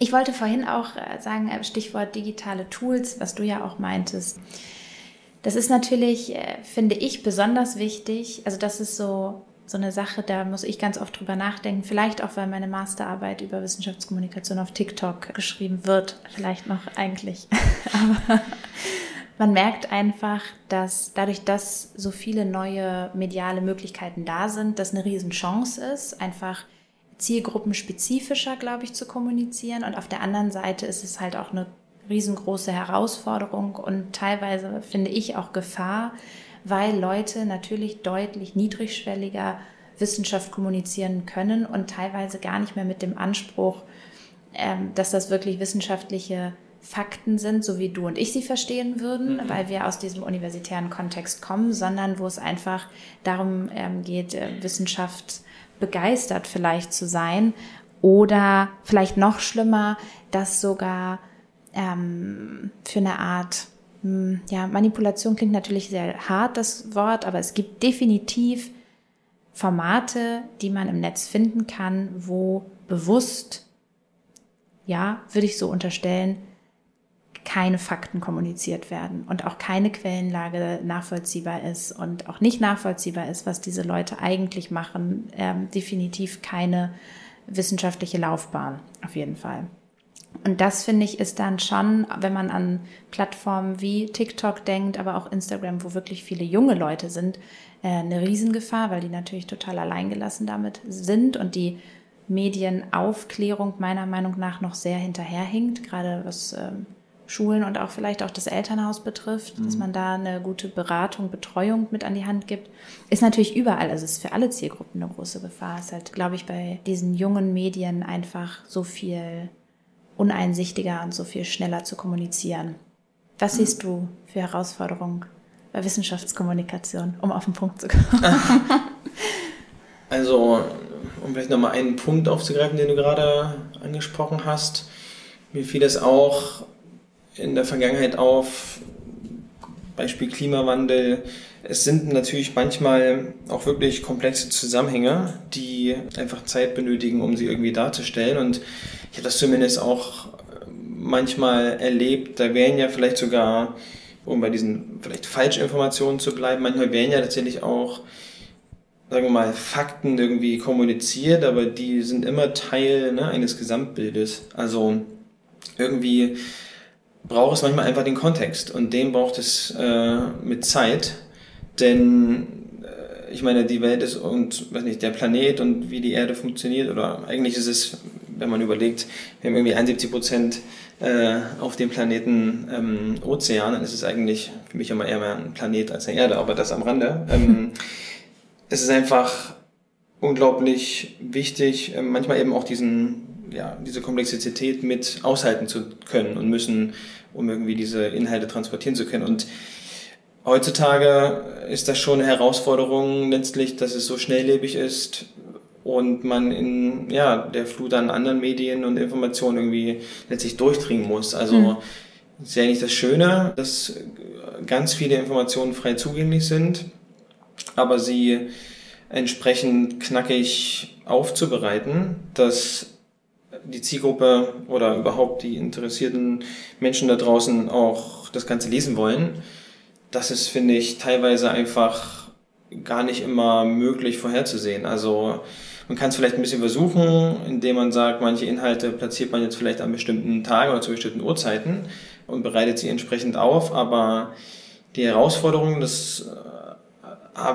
ich wollte vorhin auch äh, sagen, äh, Stichwort digitale Tools, was du ja auch meintest. Das ist natürlich, äh, finde ich, besonders wichtig. Also das ist so, so eine Sache, da muss ich ganz oft drüber nachdenken. Vielleicht auch, weil meine Masterarbeit über Wissenschaftskommunikation auf TikTok geschrieben wird. Vielleicht noch eigentlich. Aber man merkt einfach, dass dadurch, dass so viele neue mediale Möglichkeiten da sind, das eine Riesenchance ist, einfach zielgruppenspezifischer, glaube ich, zu kommunizieren. Und auf der anderen Seite ist es halt auch eine riesengroße Herausforderung und teilweise finde ich auch Gefahr, weil Leute natürlich deutlich niedrigschwelliger Wissenschaft kommunizieren können und teilweise gar nicht mehr mit dem Anspruch, ähm, dass das wirklich wissenschaftliche Fakten sind, so wie du und ich sie verstehen würden, mhm. weil wir aus diesem universitären Kontext kommen, sondern wo es einfach darum ähm, geht, äh, Wissenschaft begeistert vielleicht zu sein oder vielleicht noch schlimmer, dass sogar ähm, für eine Art hm, ja, Manipulation klingt natürlich sehr hart, das Wort, aber es gibt definitiv Formate, die man im Netz finden kann, wo bewusst, ja, würde ich so unterstellen, keine Fakten kommuniziert werden und auch keine Quellenlage nachvollziehbar ist und auch nicht nachvollziehbar ist, was diese Leute eigentlich machen, ähm, definitiv keine wissenschaftliche Laufbahn, auf jeden Fall. Und das finde ich ist dann schon, wenn man an Plattformen wie TikTok denkt, aber auch Instagram, wo wirklich viele junge Leute sind, äh, eine Riesengefahr, weil die natürlich total alleingelassen damit sind und die Medienaufklärung meiner Meinung nach noch sehr hinterherhinkt, gerade was ähm, Schulen und auch vielleicht auch das Elternhaus betrifft, mhm. dass man da eine gute Beratung, Betreuung mit an die Hand gibt, ist natürlich überall, also ist für alle Zielgruppen eine große Gefahr. Es ist halt, glaube ich, bei diesen jungen Medien einfach so viel uneinsichtiger und so viel schneller zu kommunizieren. Was siehst du für Herausforderungen bei Wissenschaftskommunikation, um auf den Punkt zu kommen? Also, um vielleicht nochmal einen Punkt aufzugreifen, den du gerade angesprochen hast. Mir fiel es auch in der Vergangenheit auf, Beispiel Klimawandel. Es sind natürlich manchmal auch wirklich komplexe Zusammenhänge, die einfach Zeit benötigen, um sie irgendwie darzustellen. Und ich habe das zumindest auch manchmal erlebt, da wären ja vielleicht sogar, um bei diesen vielleicht Falschinformationen zu bleiben, manchmal wären ja tatsächlich auch, sagen wir mal, Fakten irgendwie kommuniziert, aber die sind immer Teil ne, eines Gesamtbildes. Also irgendwie braucht es manchmal einfach den Kontext und den braucht es äh, mit Zeit, denn äh, ich meine, die Welt ist und weiß nicht, der Planet und wie die Erde funktioniert oder eigentlich ist es wenn man überlegt, wir haben irgendwie 71 Prozent äh, auf dem Planeten ähm, Ozean, dann ist es eigentlich für mich immer eher mehr ein Planet als eine Erde, aber das am Rande. Ähm, es ist einfach unglaublich wichtig, äh, manchmal eben auch diesen, ja, diese Komplexität mit aushalten zu können und müssen, um irgendwie diese Inhalte transportieren zu können. Und heutzutage ist das schon eine Herausforderung letztlich, dass es so schnelllebig ist, und man in ja, der Flut an anderen Medien und Informationen irgendwie letztlich durchdringen muss. Also mhm. ist ja eigentlich das Schöne, dass ganz viele Informationen frei zugänglich sind, aber sie entsprechend knackig aufzubereiten, dass die Zielgruppe oder überhaupt die interessierten Menschen da draußen auch das Ganze lesen wollen. Das ist, finde ich, teilweise einfach gar nicht immer möglich vorherzusehen. Also man kann es vielleicht ein bisschen versuchen, indem man sagt, manche Inhalte platziert man jetzt vielleicht an bestimmten Tagen oder zu bestimmten Uhrzeiten und bereitet sie entsprechend auf, aber die Herausforderung, das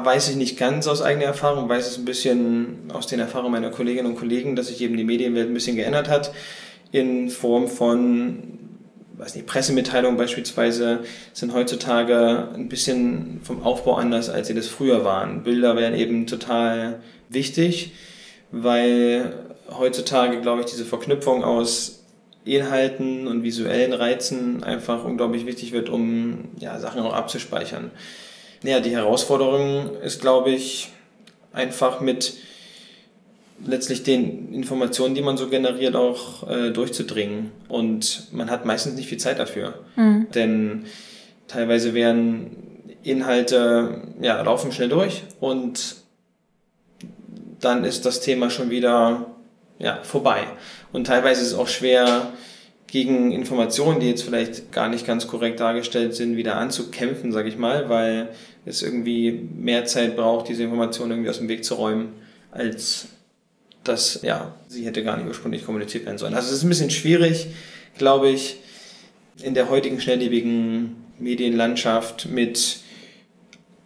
weiß ich nicht ganz aus eigener Erfahrung, weiß es ein bisschen aus den Erfahrungen meiner Kolleginnen und Kollegen, dass sich eben die Medienwelt ein bisschen geändert hat in Form von weiß nicht, Pressemitteilungen beispielsweise sind heutzutage ein bisschen vom Aufbau anders, als sie das früher waren. Bilder werden eben total wichtig weil heutzutage, glaube ich, diese Verknüpfung aus Inhalten und visuellen Reizen einfach unglaublich wichtig wird, um ja, Sachen auch abzuspeichern. Ja, die Herausforderung ist, glaube ich, einfach mit letztlich den Informationen, die man so generiert, auch äh, durchzudringen. Und man hat meistens nicht viel Zeit dafür. Mhm. Denn teilweise werden Inhalte, ja, laufen schnell durch und dann ist das Thema schon wieder ja, vorbei. Und teilweise ist es auch schwer, gegen Informationen, die jetzt vielleicht gar nicht ganz korrekt dargestellt sind, wieder anzukämpfen, sage ich mal, weil es irgendwie mehr Zeit braucht, diese Informationen irgendwie aus dem Weg zu räumen, als dass ja, sie hätte gar nicht ursprünglich kommuniziert werden sollen. Also es ist ein bisschen schwierig, glaube ich, in der heutigen schnelllebigen Medienlandschaft, mit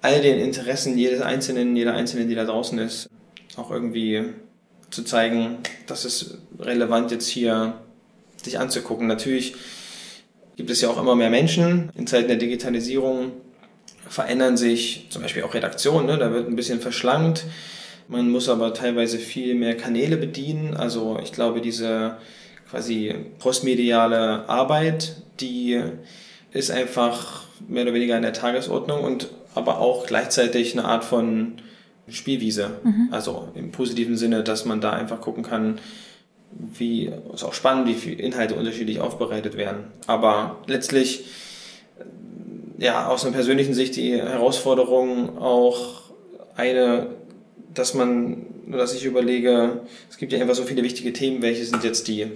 all den Interessen jedes Einzelnen, jeder Einzelnen, die da draußen ist, auch irgendwie zu zeigen, dass es relevant jetzt hier sich anzugucken. Natürlich gibt es ja auch immer mehr Menschen. In Zeiten der Digitalisierung verändern sich zum Beispiel auch Redaktionen, ne? da wird ein bisschen verschlankt. Man muss aber teilweise viel mehr Kanäle bedienen. Also ich glaube, diese quasi postmediale Arbeit, die ist einfach mehr oder weniger in der Tagesordnung und aber auch gleichzeitig eine Art von Spielwiese. Mhm. Also im positiven Sinne, dass man da einfach gucken kann, wie, ist auch spannend, wie viele Inhalte unterschiedlich aufbereitet werden. Aber letztlich, ja, aus einer persönlichen Sicht die Herausforderung auch eine, dass man, dass ich überlege, es gibt ja einfach so viele wichtige Themen, welche sind jetzt die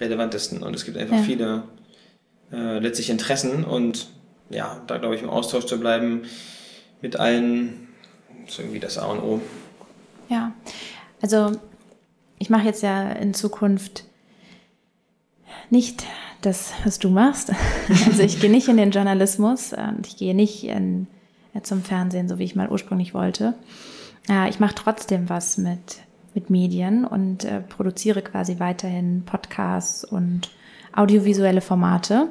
relevantesten und es gibt einfach ja. viele äh, letztlich Interessen und ja, da glaube ich im Austausch zu bleiben mit allen ist irgendwie das A und O. Ja, also ich mache jetzt ja in Zukunft nicht das, was du machst. Also ich gehe nicht in den Journalismus und ich gehe nicht in, äh, zum Fernsehen, so wie ich mal ursprünglich wollte. Ich mache trotzdem was mit, mit Medien und äh, produziere quasi weiterhin Podcasts und audiovisuelle Formate.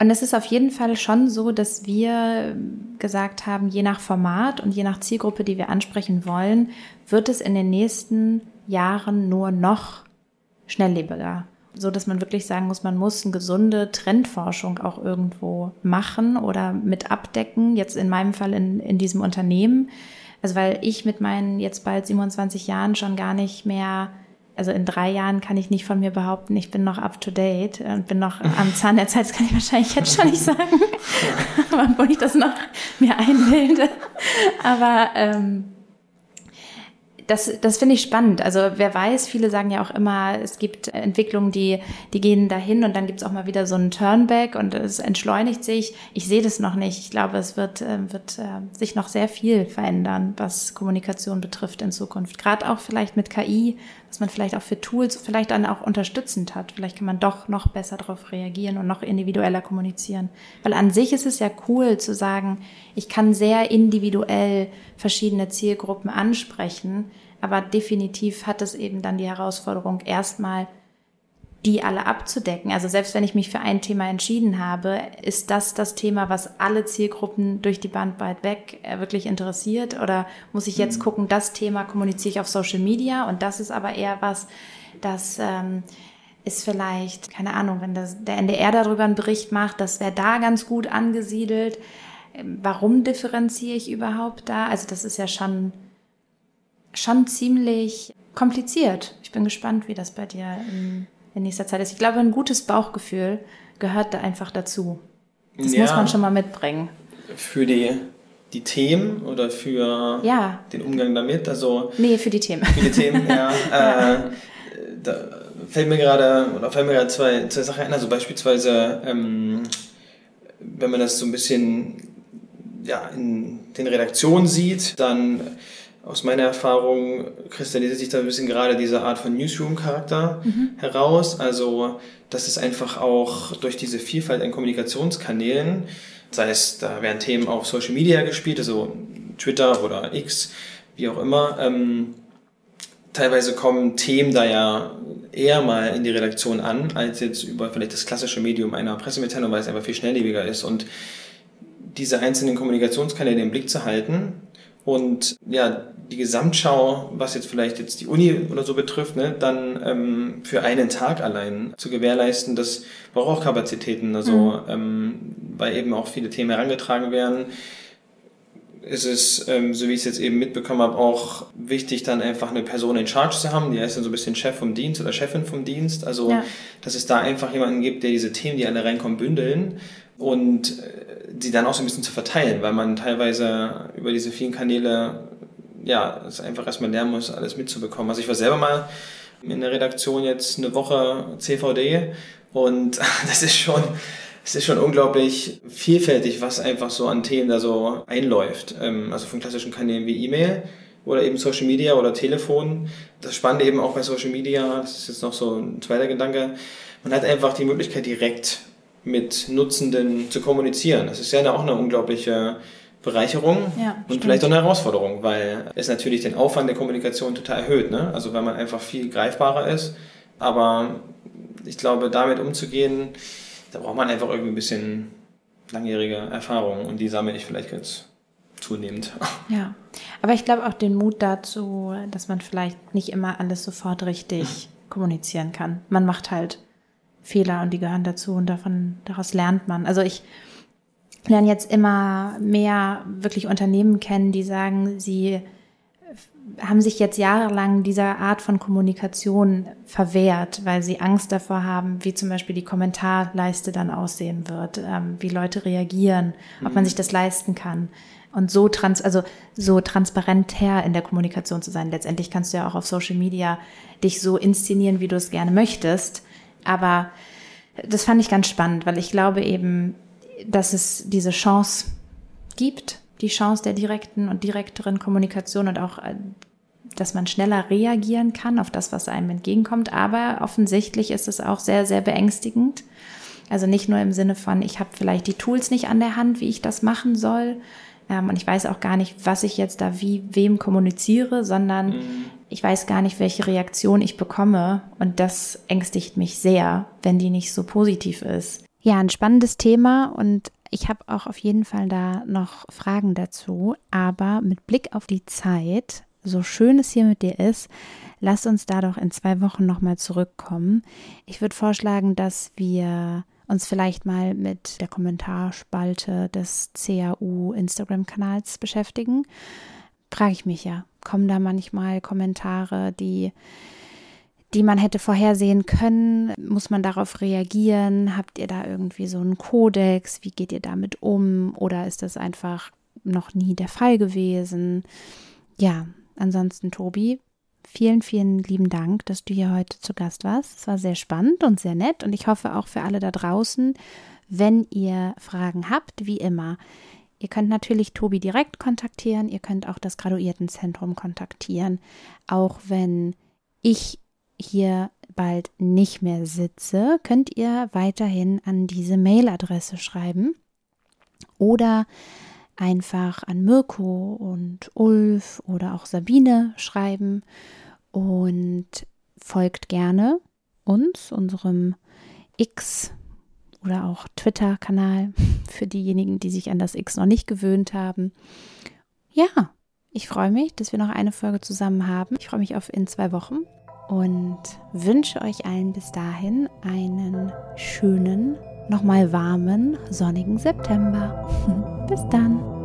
Und es ist auf jeden Fall schon so, dass wir gesagt haben, je nach Format und je nach Zielgruppe, die wir ansprechen wollen, wird es in den nächsten Jahren nur noch schnelllebiger. So dass man wirklich sagen muss, man muss eine gesunde Trendforschung auch irgendwo machen oder mit abdecken. Jetzt in meinem Fall in, in diesem Unternehmen. Also weil ich mit meinen jetzt bald 27 Jahren schon gar nicht mehr also in drei Jahren kann ich nicht von mir behaupten, ich bin noch up to date und bin noch am Zahn der Zeit. Das kann ich wahrscheinlich jetzt schon nicht sagen, obwohl ich das noch mir einbilde. Aber ähm, das, das finde ich spannend. Also wer weiß, viele sagen ja auch immer, es gibt Entwicklungen, die, die gehen dahin und dann gibt es auch mal wieder so einen Turnback und es entschleunigt sich. Ich sehe das noch nicht. Ich glaube, es wird, äh, wird äh, sich noch sehr viel verändern, was Kommunikation betrifft in Zukunft. Gerade auch vielleicht mit KI, was man vielleicht auch für Tools vielleicht dann auch unterstützend hat. Vielleicht kann man doch noch besser darauf reagieren und noch individueller kommunizieren. Weil an sich ist es ja cool zu sagen, ich kann sehr individuell verschiedene Zielgruppen ansprechen, aber definitiv hat es eben dann die Herausforderung, erstmal die alle abzudecken. Also selbst wenn ich mich für ein Thema entschieden habe, ist das das Thema, was alle Zielgruppen durch die Bandbreite weg äh, wirklich interessiert? Oder muss ich jetzt mhm. gucken, das Thema kommuniziere ich auf Social Media und das ist aber eher was, das ähm, ist vielleicht, keine Ahnung, wenn das, der NDR darüber einen Bericht macht, das wäre da ganz gut angesiedelt. Ähm, warum differenziere ich überhaupt da? Also das ist ja schon, schon ziemlich kompliziert. Ich bin gespannt, wie das bei dir in in nächster Zeit ist. Ich glaube, ein gutes Bauchgefühl gehört da einfach dazu. Das ja, muss man schon mal mitbringen. Für die, die Themen oder für ja. den Umgang damit? Also, nee, für die Themen. Für die Themen, ja. ja. Äh, da fällt mir gerade, oder fallen mir gerade zwei, zwei Sachen ein. Also beispielsweise, ähm, wenn man das so ein bisschen ja, in den Redaktionen sieht, dann aus meiner Erfahrung kristallisiert sich da ein bisschen gerade diese Art von Newsroom-Charakter mhm. heraus. Also, das ist einfach auch durch diese Vielfalt an Kommunikationskanälen, sei es, da werden Themen auf Social Media gespielt, also Twitter oder X, wie auch immer. Ähm, teilweise kommen Themen da ja eher mal in die Redaktion an, als jetzt über vielleicht das klassische Medium einer Pressemitteilung, weil es einfach viel schnelllebiger ist. Und diese einzelnen Kommunikationskanäle im Blick zu halten, und ja, die Gesamtschau, was jetzt vielleicht jetzt die Uni oder so betrifft, ne, dann ähm, für einen Tag allein zu gewährleisten, das braucht auch Kapazitäten. Also mhm. ähm, weil eben auch viele Themen herangetragen werden, ist es, ähm, so wie ich es jetzt eben mitbekommen habe, auch wichtig, dann einfach eine Person in Charge zu haben. Die heißt dann so ein bisschen Chef vom Dienst oder Chefin vom Dienst. Also, ja. dass es da einfach jemanden gibt, der diese Themen, die alle reinkommen, bündeln und die dann auch so ein bisschen zu verteilen, weil man teilweise über diese vielen Kanäle ja, es einfach erstmal lernen muss, alles mitzubekommen. Also ich war selber mal in der Redaktion jetzt eine Woche CVD und das ist schon, es ist schon unglaublich vielfältig, was einfach so an Themen da so einläuft. Ähm, also von klassischen Kanälen wie E-Mail oder eben Social Media oder Telefon. Das Spannende eben auch bei Social Media, das ist jetzt noch so ein zweiter Gedanke, man hat einfach die Möglichkeit direkt mit Nutzenden zu kommunizieren. Das ist ja auch eine unglaubliche Bereicherung ja, und stimmt. vielleicht auch eine Herausforderung, weil es natürlich den Aufwand der Kommunikation total erhöht. Ne? Also wenn man einfach viel greifbarer ist. Aber ich glaube, damit umzugehen, da braucht man einfach irgendwie ein bisschen langjährige Erfahrung und die sammle ich vielleicht jetzt zunehmend. Ja, aber ich glaube auch den Mut dazu, dass man vielleicht nicht immer alles sofort richtig kommunizieren kann. Man macht halt Fehler und die gehören dazu und davon, daraus lernt man. Also ich lerne jetzt immer mehr wirklich Unternehmen kennen, die sagen, sie haben sich jetzt jahrelang dieser Art von Kommunikation verwehrt, weil sie Angst davor haben, wie zum Beispiel die Kommentarleiste dann aussehen wird, ähm, wie Leute reagieren, ob man sich das leisten kann. Und so trans, also so transparent her in der Kommunikation zu sein. Letztendlich kannst du ja auch auf Social Media dich so inszenieren, wie du es gerne möchtest. Aber das fand ich ganz spannend, weil ich glaube eben, dass es diese Chance gibt, die Chance der direkten und direkteren Kommunikation und auch, äh, dass man schneller reagieren kann auf das, was einem entgegenkommt. Aber offensichtlich ist es auch sehr, sehr beängstigend. Also nicht nur im Sinne von, ich habe vielleicht die Tools nicht an der Hand, wie ich das machen soll. Ähm, und ich weiß auch gar nicht, was ich jetzt da wie wem kommuniziere, sondern mhm. Ich weiß gar nicht, welche Reaktion ich bekomme. Und das ängstigt mich sehr, wenn die nicht so positiv ist. Ja, ein spannendes Thema und ich habe auch auf jeden Fall da noch Fragen dazu, aber mit Blick auf die Zeit, so schön es hier mit dir ist, lass uns da doch in zwei Wochen nochmal zurückkommen. Ich würde vorschlagen, dass wir uns vielleicht mal mit der Kommentarspalte des CAU Instagram-Kanals beschäftigen. Frage ich mich ja, kommen da manchmal Kommentare, die die man hätte vorhersehen können? Muss man darauf reagieren? Habt ihr da irgendwie so einen Kodex? Wie geht ihr damit um? Oder ist das einfach noch nie der Fall gewesen? Ja, ansonsten, Tobi, vielen, vielen lieben Dank, dass du hier heute zu Gast warst. Es war sehr spannend und sehr nett und ich hoffe auch für alle da draußen, wenn ihr Fragen habt, wie immer. Ihr könnt natürlich Tobi direkt kontaktieren, ihr könnt auch das Graduiertenzentrum kontaktieren, auch wenn ich hier bald nicht mehr sitze, könnt ihr weiterhin an diese Mailadresse schreiben oder einfach an Mirko und Ulf oder auch Sabine schreiben und folgt gerne uns, unserem X oder auch Twitter-Kanal für diejenigen, die sich an das X noch nicht gewöhnt haben. Ja, ich freue mich, dass wir noch eine Folge zusammen haben. Ich freue mich auf in zwei Wochen und wünsche euch allen bis dahin einen schönen, nochmal warmen, sonnigen September. bis dann.